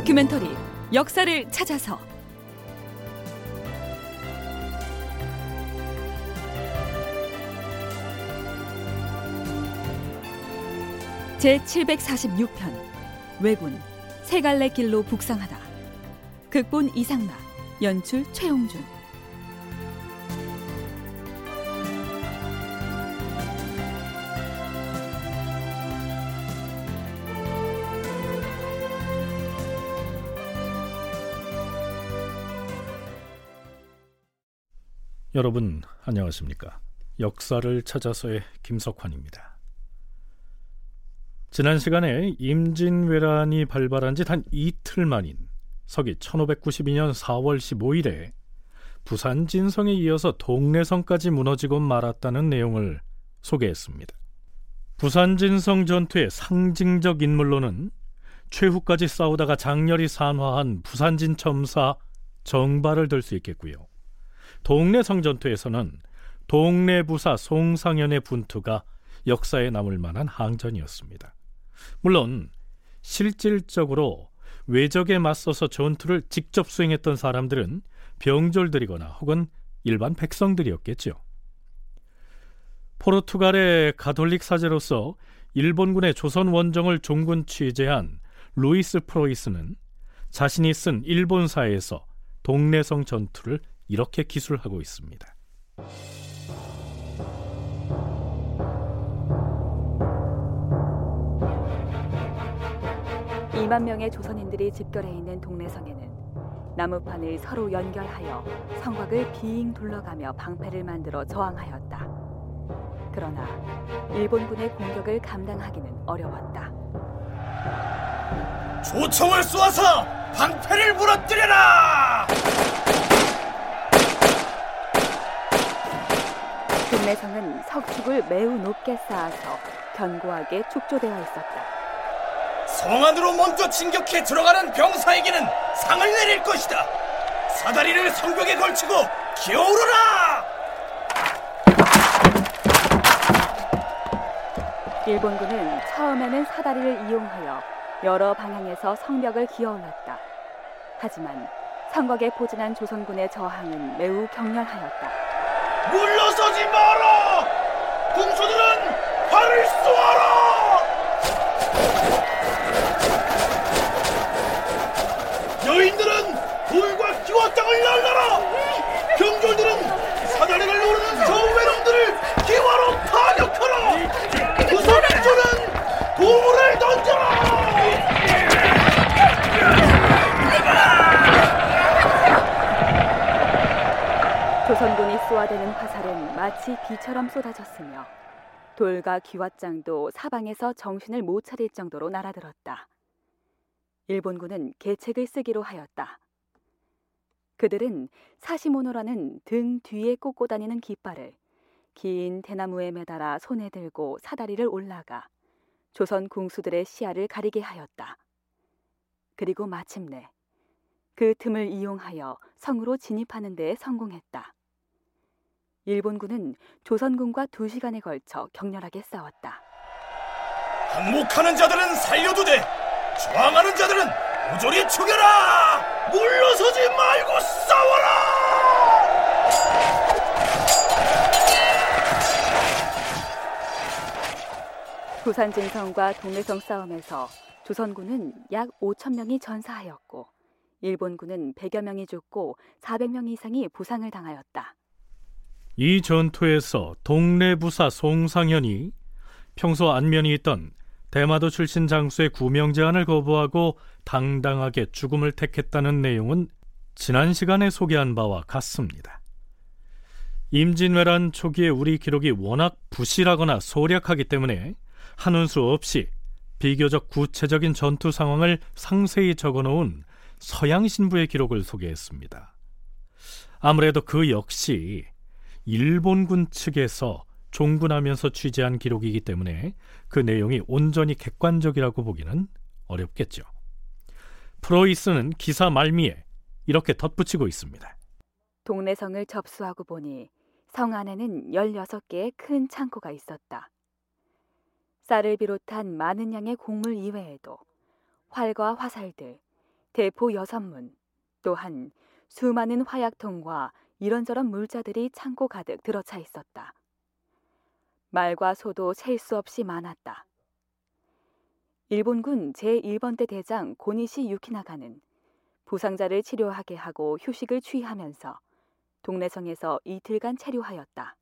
다큐멘터리 역사를 찾아서. 제 746편 왜군 세 갈래 길로 북상하다. 극본 이상락 연출 최홍준 여러분 안녕하십니까? 역사를 찾아서의 김석환입니다. 지난 시간에 임진왜란이 발발한 지 단 이틀 만인 서기 1592년 4월 15일에 부산 진성에 이어서 동래성까지 무너지고 말았다는 내용을 소개했습니다. 부산 진성 전투의 상징적 인물로는 최후까지 싸우다가 장렬히 산화한 부산진 첨사 정발을 들 수 있겠고요. 동래 성 전투에서는 동래 부사 송상현의 분투가 역사에 남을 만한 항전이었습니다. 물론 실질적으로 외적에 맞서서 전투를 직접 수행했던 사람들은 병졸들이거나 혹은 일반 백성들이었겠죠. 포르투갈의 가톨릭 사제로서 일본군의 조선 원정을 종군 취재한 루이스 프로이스는 자신이 쓴 일본사에서 동래성 전투를 이렇게 기술하고 있습니다. 2만 명의 조선인들이 집결해 있는 동래성에는 나무판을 서로 연결하여 성곽을 비잉 둘러가며 방패를 만들어 저항하였다. 그러나 일본군의 공격을 감당하기는 어려웠다. 조총을 쏘아서 방패를 무너뜨려라! 동래성은 석축을 매우 높게 쌓아서 견고하게 축조되어 있었다. 성 안으로 먼저 진격해 들어가는 병사에게는 상을 내릴 것이다. 사다리를 성벽에 걸치고 기어오르라! 일본군은 처음에는 사다리를 이용하여 여러 방향에서 성벽을 기어올랐다. 하지만 성곽에 포진한 조선군의 저항은 매우 격렬하였다. 물러서지 마라! 군소들은 활을 쏘아라! 여인들은 돌과 기와장을 날라라! 쏘아대는 화살은 마치 비처럼 쏟아졌으며 돌과 기왓장도 사방에서 정신을 못 차릴 정도로 날아들었다. 일본군은 계책을 쓰기로 하였다. 그들은 사시모노라는 등 뒤에 꽂고 다니는 깃발을 긴 대나무에 매달아 손에 들고 사다리를 올라가 조선 궁수들의 시야를 가리게 하였다. 그리고 마침내 그 틈을 이용하여 성으로 진입하는 데에 성공했다. 일본군은 조선군과 두 시간에 걸쳐 격렬하게 싸웠다. 항복하는 자들은 살려두되 저항하는 자들은 모조리 죽여라! 물러서지 말고 싸워라! 부산 진성과 동래성 싸움에서 조선군은 약 5천 명이 전사하였고 일본군은 100여 명이 죽고 400명 이상이 부상을 당하였다. 이 전투에서 동래 부사 송상현이 평소 안면이 있던 대마도 출신 장수의 구명 제안을 거부하고 당당하게 죽음을 택했다는 내용은 지난 시간에 소개한 바와 같습니다. 임진왜란 초기에 우리 기록이 워낙 부실하거나 소략하기 때문에 한운 수 없이 비교적 구체적인 전투 상황을 상세히 적어놓은 서양 신부의 기록을 소개했습니다. 아무래도 그 역시 일본군 측에서 종군하면서 취재한 기록이기 때문에 그 내용이 온전히 객관적이라고 보기는 어렵겠죠. 프로이스는 기사 말미에 이렇게 덧붙이고 있습니다. 동래성을 접수하고 보니 성 안에는 16개의 큰 창고가 있었다. 쌀을 비롯한 많은 양의 곡물 이외에도 활과 화살들, 대포 여섯 문, 또한 수많은 화약통과 이런저런 물자들이 창고 가득 들어차 있었다. 말과 소도 셀 수 없이 많았다. 일본군 제1번대 대장 고니시 유키나가는 부상자를 치료하게 하고 휴식을 취하면서 동래성에서 이틀간 체류하였다.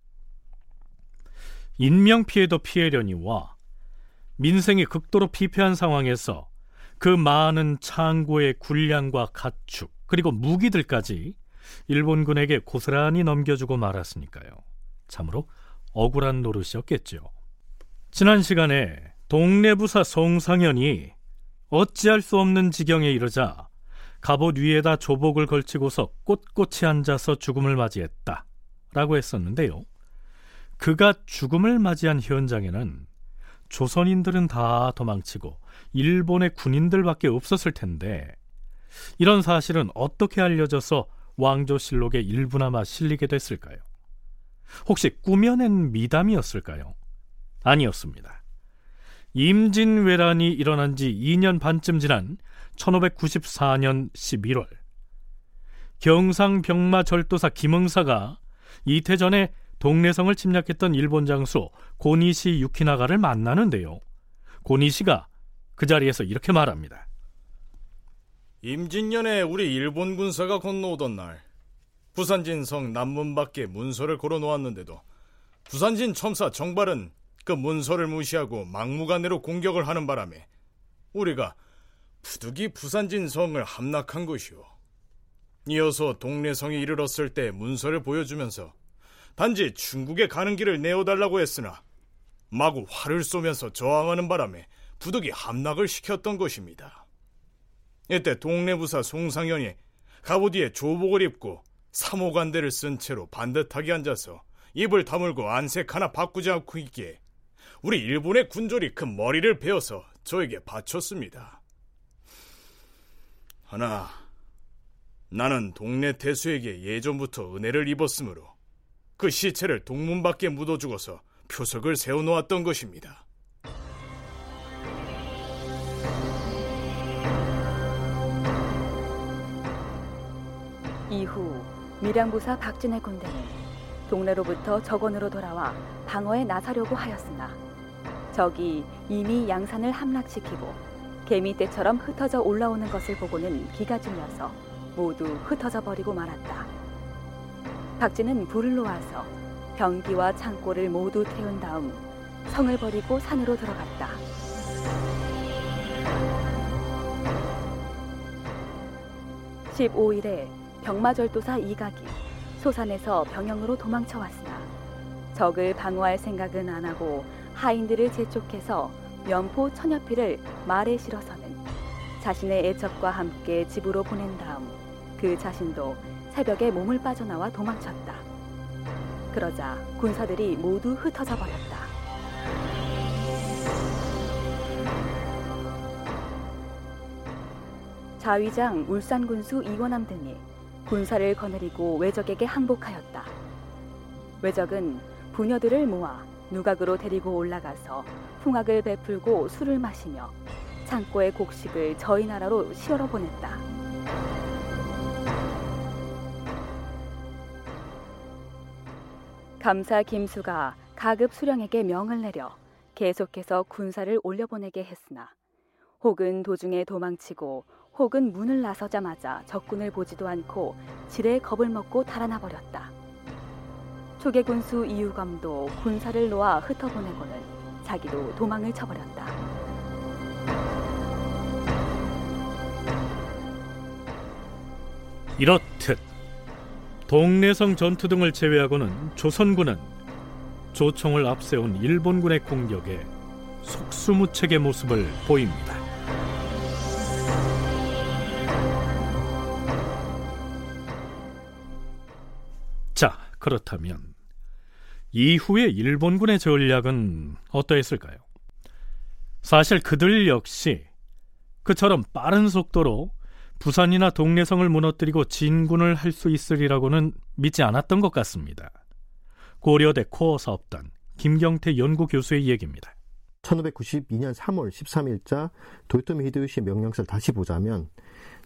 인명 피해도 피해려니와 민생이 극도로 피폐한 상황에서 그 많은 창고의 군량과 가축 그리고 무기들까지 일본군에게 고스란히 넘겨주고 말았으니까요. 참으로 억울한 노릇이었겠죠. 지난 시간에 동네부사 송상현이 어찌할 수 없는 지경에 이르자 갑옷 위에다 조복을 걸치고서 꼿꼿이 앉아서 죽음을 맞이했다. 라고 했었는데요. 그가 죽음을 맞이한 현장에는 조선인들은 다 도망치고 일본의 군인들밖에 없었을 텐데 이런 사실은 어떻게 알려져서 왕조실록의 일부나마 실리게 됐을까요? 혹시 꾸며낸 미담이었을까요? 아니었습니다. 임진왜란이 일어난 지 2년 반쯤 지난 1594년 11월 경상병마 절도사 김응사가 이태 전에 동래성을 침략했던 일본 장수 고니시 유키나가를 만나는데요. 고니시가 그 자리에서 이렇게 말합니다. 임진년에 우리 일본 군사가 건너오던 날 부산진 성 남문 밖에 문서를 걸어 놓았는데도 부산진 첨사 정발은 그 문서를 무시하고 막무가내로 공격을 하는 바람에 우리가 부득이 부산진 성을 함락한 것이오. 이어서 동래성에 이르렀을 때 문서를 보여주면서 단지 중국에 가는 길을 내어달라고 했으나 마구 활을 쏘면서 저항하는 바람에 부득이 함락을 시켰던 것입니다. 이때 동네부사 송상현이 갑오디에 조복을 입고 사모관대를 쓴 채로 반듯하게 앉아서 입을 다물고 안색 하나 바꾸지 않고 있기에 우리 일본의 군졸이 그 머리를 베어서 저에게 바쳤습니다. 하나, 나는 동네 대수에게 예전부터 은혜를 입었으므로 그 시체를 동문 밖에 묻어 죽어서 표석을 세워놓았던 것입니다. 이후 밀양부사 박진의 군대는 동래로부터 적원으로 돌아와 방어에 나서려고 하였으나 적이 이미 양산을 함락시키고 개미떼처럼 흩어져 올라오는 것을 보고는 기가 죽려서 모두 흩어져 버리고 말았다. 박진은 불을 놓아서 병기와 창고를 모두 태운 다음 성을 버리고 산으로 들어갔다. (15일에) 병마절도사 이각이 소산에서 병영으로 도망쳐 왔으나 적을 방어할 생각은 안 하고 하인들을 재촉해서 면포 천여피를 말에 실어서는 자신의 애적과 함께 집으로 보낸 다음 그 자신도 새벽에 몸을 빠져나와 도망쳤다. 그러자 군사들이 모두 흩어져 버렸다. 자위장 울산군수 이원함 등이 군사를 거느리고 외적에게 항복하였다. 외적은 부녀들을 모아 누각으로 데리고 올라가서 풍악을 베풀고 술을 마시며 창고의 곡식을 저희 나라로 시어러 보냈다. 감사 김수가 가급 수령에게 명을 내려 계속해서 군사를 올려보내게 했으나 혹은 도중에 도망치고 혹은 문을 나서자마자 적군을 보지도 않고 지레 겁을 먹고 달아나 버렸다. 초계 군수 이유감도 군사를 놓아 흩어보내고는 자기도 도망을 쳐버렸다. 이렇듯 동래성 전투 등을 제외하고는 조선군은 조총을 앞세운 일본군의 공격에 속수무책의 모습을 보입니다. 그렇다면 이후의 일본군의 전략은 어떠했을까요? 사실 그들 역시 그처럼 빠른 속도로 부산이나 동래성을 무너뜨리고 진군을 할 수 있으리라고는 믿지 않았던 것 같습니다. 고려대 코어 사업단 김경태 연구 교수의 얘기입니다. 1592년 3월 13일자 도요토미 히데요시의 명령서를 다시 보자면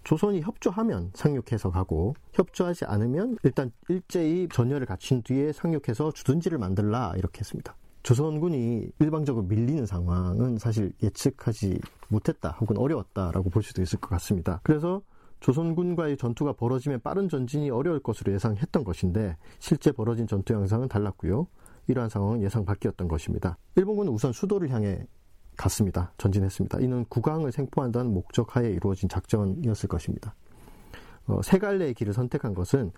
조선이 협조하면 상륙해서 가고 협조하지 않으면 일단 일제히 전열을 갖춘 뒤에 상륙해서 주둔지를 만들라 이렇게 했습니다. 조선군이 일방적으로 밀리는 상황은 사실 예측하지 못했다 혹은 어려웠다라고 볼 수도 있을 것 같습니다. 그래서 조선군과의 전투가 벌어지면 빠른 전진이 어려울 것으로 예상했던 것인데 실제 벌어진 전투 양상은 달랐고요. 이러한 상황은 예상 밖이었던 것입니다. 일본군은 우선 수도를 향해 갔습니다. 전진했습니다. 이는 국왕을 생포한다는 목적 하에 이루어진 작전이었을 것입니다. 어, 세 갈래의 길을 선택한 것은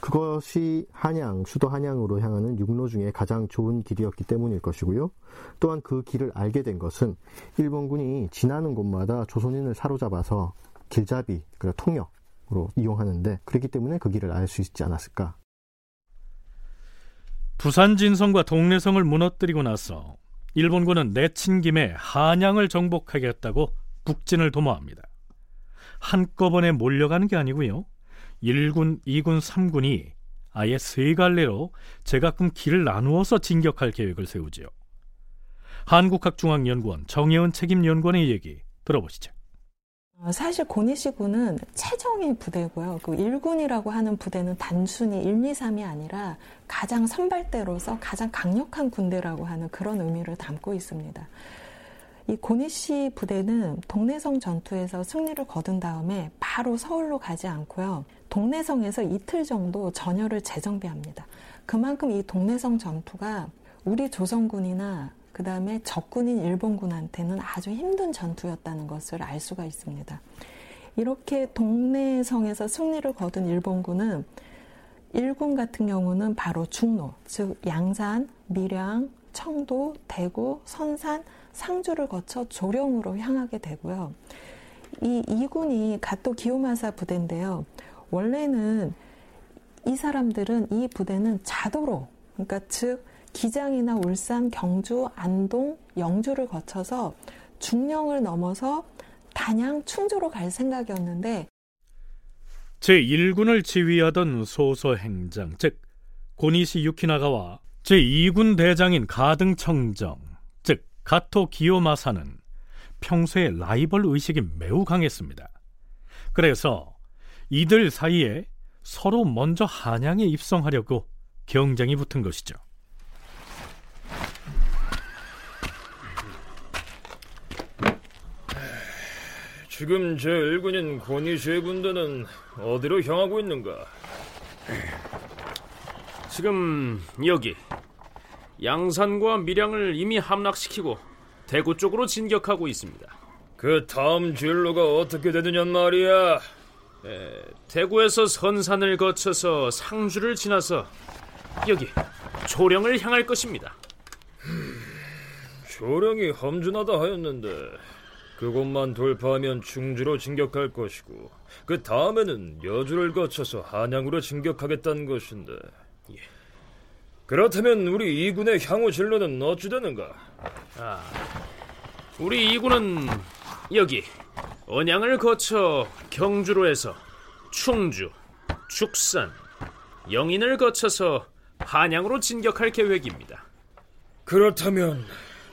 그것이 한양, 수도 한양으로 향하는 육로 중에 가장 좋은 길이었기 때문일 것이고요. 또한 그 길을 알게 된 것은 일본군이 지나는 곳마다 조선인을 사로잡아서 길잡이, 그 통역으로 이용하는데 그렇기 때문에 그 길을 알 수 있지 않았을까. 부산 진성과 동래성을 무너뜨리고 나서 일본군은 내친 김에 한양을 정복하겠다고 북진을 도모합니다. 한꺼번에 몰려가는 게 아니고요. 1군, 2군, 3군이 아예 세 갈래로 제각금 길을 나누어서 진격할 계획을 세우지요. 한국학중앙연구원 정혜은 책임연구원의 얘기 들어보시죠. 어, 사실 고니시군은 최정의 부대고요. 그 1군이라고 하는 부대는 단순히 1, 2, 3이 아니라 가장 선발대로서 가장 강력한 군대라고 하는 그런 의미를 담고 있습니다. 이 고니시 부대는 동래성 전투에서 승리를 거둔 다음에 바로 서울로 가지 않고요. 동래성에서 이틀 정도 전열을 재정비합니다. 그만큼 이 동래성 전투가 우리 조선군이나 그 다음에 적군인 일본군한테는 아주 힘든 전투였다는 것을 알 수가 있습니다. 이렇게 동래성에서 승리를 거둔 일본군은 일군 같은 경우는 바로 중로, 즉 양산, 밀양, 청도, 대구, 선산, 상주를 거쳐 조령으로 향하게 되고요. 이 2군이 가토 기요마사 부대인데요. 원래는 이 사람들은 이 부대는 자도로, 그러니까 즉 기장이나 울산, 경주, 안동, 영주를 거쳐서 중령을 넘어서 단양, 충주로 갈 생각이었는데 제1군을 지휘하던 소서 행장, 즉 고니시 유키나가와 제2군 대장인 가등청정, 즉 가토 기요마사는 평소에 라이벌 의식이 매우 강했습니다. 그래서 이들 사이에 서로 먼저 한양에 입성하려고 경쟁이 붙은 것이죠. 지금 제 1군인 고니시의 군대는 어디로 향하고 있는가? 지금 여기 양산과 밀양을 이미 함락시키고 대구 쪽으로 진격하고 있습니다. 그 다음 진로가 어떻게 되느냐 말이야. 에, 대구에서 선산을 거쳐서 상주를 지나서 여기 조령을 향할 것입니다. 조령이 험준하다 하였는데 그곳만 돌파하면 충주로 진격할 것이고 그 다음에는 여주를 거쳐서 한양으로 진격하겠다는 것인데 예. 그렇다면 우리 이군의 향후 진로는 어찌 되는가? 아, 우리 이군은 여기 언양을 거쳐 경주로 해서 충주, 축산, 영인을 거쳐서 한양으로 진격할 계획입니다. 그렇다면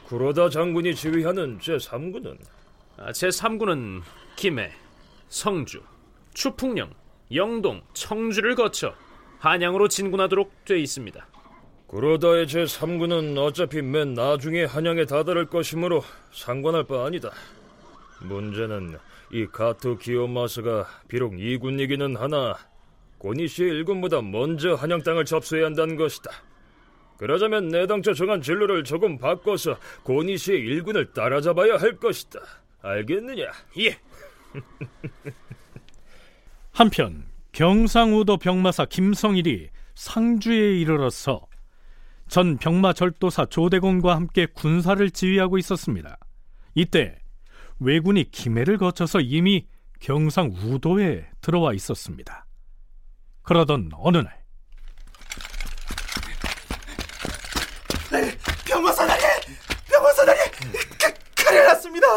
구로다 장군이 지휘하는 제3군은 아, 제3군은 김해, 성주, 추풍령, 영동, 청주를 거쳐 한양으로 진군하도록 돼 있습니다. 구로다의 제3군은 어차피 맨 나중에 한양에 다다를 것이므로 상관할 바 아니다. 문제는 이 가토 기요마스가 비록 2군이기는 하나 고니시의 1군보다 먼저 한양 땅을 접수해야 한다는 것이다. 그러자면 내당초 정한 진로를 조금 바꿔서 고니시의 1군을 따라잡아야 할 것이다. 알겠느냐? 예. 한편 경상우도 병마사 김성일이 상주에 이르러서 전 병마 절도사 조대공과 함께 군사를 지휘하고 있었습니다. 이때 왜군이 김해를 거쳐서 이미 경상 우도에 들어와 있었습니다. 그러던 어느 날 병마사다리! 병마사다리! 그, 큰일 났습니다!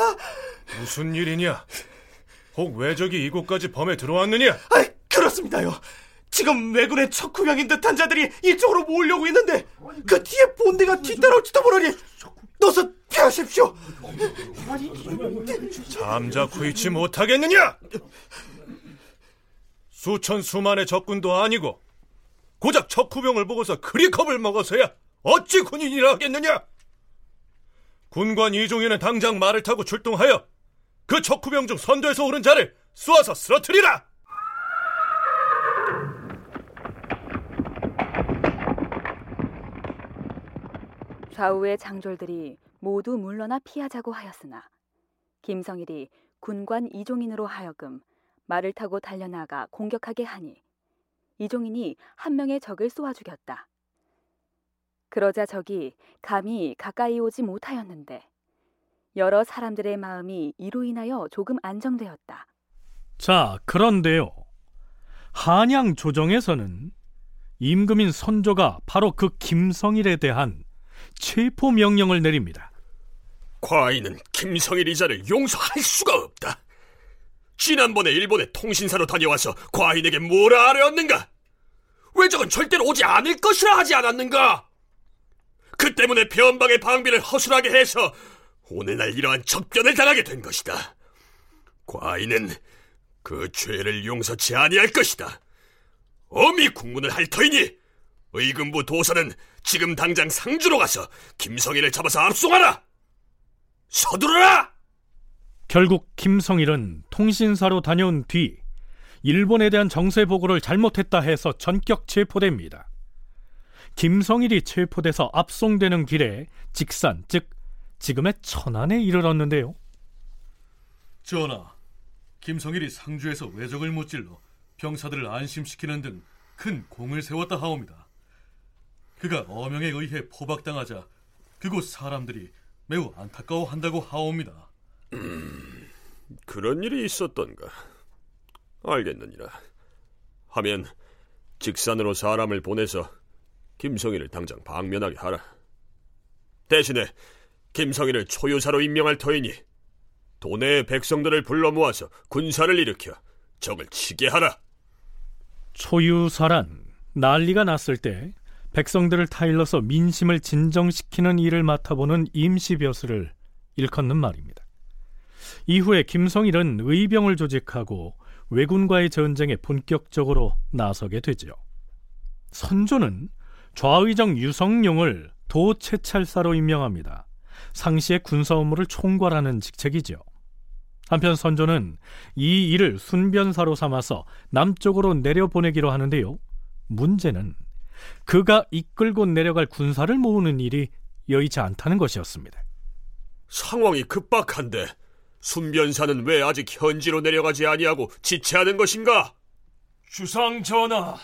무슨 일이냐? 혹 왜적이 이곳까지 범에 들어왔느냐? 아, 그렇습니다요. 지금 왜군의 척후명인 듯한 자들이 이쪽으로 모으려고 있는데 그 뒤에 본대가 뒤따라올지도 모르니 너서 피하십시오. 잠자코 있지 못하겠느냐? 수천 수만의 적군도 아니고 고작 척후병을 보고서 그리 겁을 먹어서야 어찌 군인이라 하겠느냐? 군관 이종희는 당장 말을 타고 출동하여 그 척후병 중 선두에서 오른 자를 쏘아서 쓰러뜨리라! 좌우의 장졸들이 모두 물러나 피하자고 하였으나 김성일이 군관 이종인으로 하여금 말을 타고 달려나가 공격하게 하니 이종인이 한 명의 적을 쏘아 죽였다. 그러자 적이 감히 가까이 오지 못하였는데 여러 사람들의 마음이 이로 인하여 조금 안정되었다. 자, 그런데요. 한양 조정에서는 임금인 선조가 바로 그 김성일에 대한 체포 명령을 내립니다. 과인은 김성일 이자를 용서할 수가 없다. 지난번에 일본에 통신사로 다녀와서 과인에게 뭐라 하려었는가? 왜 적은 절대로 오지 않을 것이라 하지 않았는가? 그 때문에 변방의 방비를 허술하게 해서 오늘날 이러한 접견을 당하게 된 것이다. 과인은 그 죄를 용서치 아니할 것이다. 엄히 국문을 할 터이니 의금부 도사는 지금 당장 상주로 가서 김성일을 잡아서 압송하라. 서두르라. 결국 김성일은 통신사로 다녀온 뒤 일본에 대한 정세 보고를 잘못했다 해서 전격 체포됩니다. 김성일이 체포돼서 압송되는 길에 직산, 즉 지금의 천안에 이르렀는데요. 전하, 김성일이 상주에서 외적을 무찔러 병사들을 안심시키는 등 큰 공을 세웠다 하옵니다. 그가 어명에 의해 포박당하자 그곳 사람들이 매우 안타까워한다고 하옵니다. 음, 그런 일이 있었던가. 알겠느니라. 하면 직산으로 사람을 보내서 김성일을 당장 방면하게 하라. 대신에 김성일을 초유사로 임명할 터이니 도내의 백성들을 불러 모아서 군사를 일으켜 적을 치게 하라. 초유사란 난리가 났을 때 백성들을 타일러서 민심을 진정시키는 일을 맡아보는 임시벼슬을 일컫는 말입니다. 이후에 김성일은 의병을 조직하고 왜군과의 전쟁에 본격적으로 나서게 되지요. 선조는 좌의정 유성룡을 도채찰사로 임명합니다. 상시의 군사 업무를 총괄하는 직책이죠. 한편 선조는 이 일을 순변사로 삼아서 남쪽으로 내려보내기로 하는데요. 문제는 그가 이끌고 내려갈 군사를 모으는 일이 여의치 않다는 것이었습니다. 상황이 급박한데 순변사는 왜 아직 현지로 내려가지 아니하고 지체하는 것인가? 주상 전하,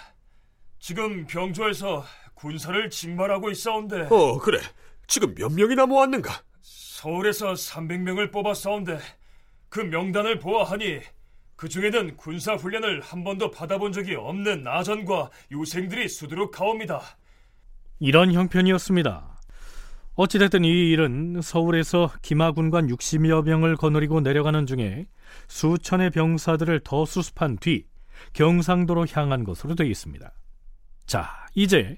지금 병조에서 군사를 징발하고 있사온데 어, 그래. 지금 몇 명이나 모았는가? 서울에서 300명을 뽑았사온데 그 명단을 보아하니 그 중에는 군사 훈련을 한 번도 받아본 적이 없는 나전과 유생들이 수두룩하옵니다. 이런 형편이었습니다. 어찌됐든 이 일은 서울에서 기마군관 60여 명을 거느리고 내려가는 중에 수천의 병사들을 더 수습한 뒤 경상도로 향한 것으로 되어 있습니다. 자, 이제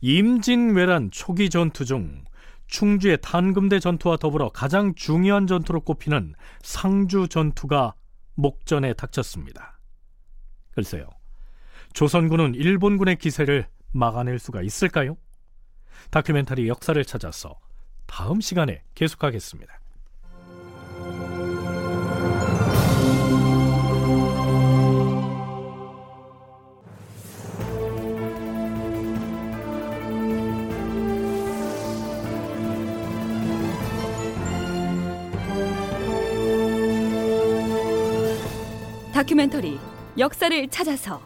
임진왜란 초기 전투 중 충주의 탄금대 전투와 더불어 가장 중요한 전투로 꼽히는 상주 전투가 목전에 닥쳤습니다. 글쎄요. 조선군은 일본군의 기세를 막아낼 수가 있을까요? 다큐멘터리 역사를 찾아서 다음 시간에 계속하겠습니다. 다큐멘터리 역사를 찾아서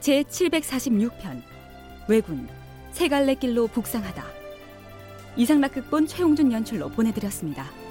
제 746편 왜군 세 갈래 길로 북상하다 이상락 극본 최홍준 연출로 보내드렸습니다.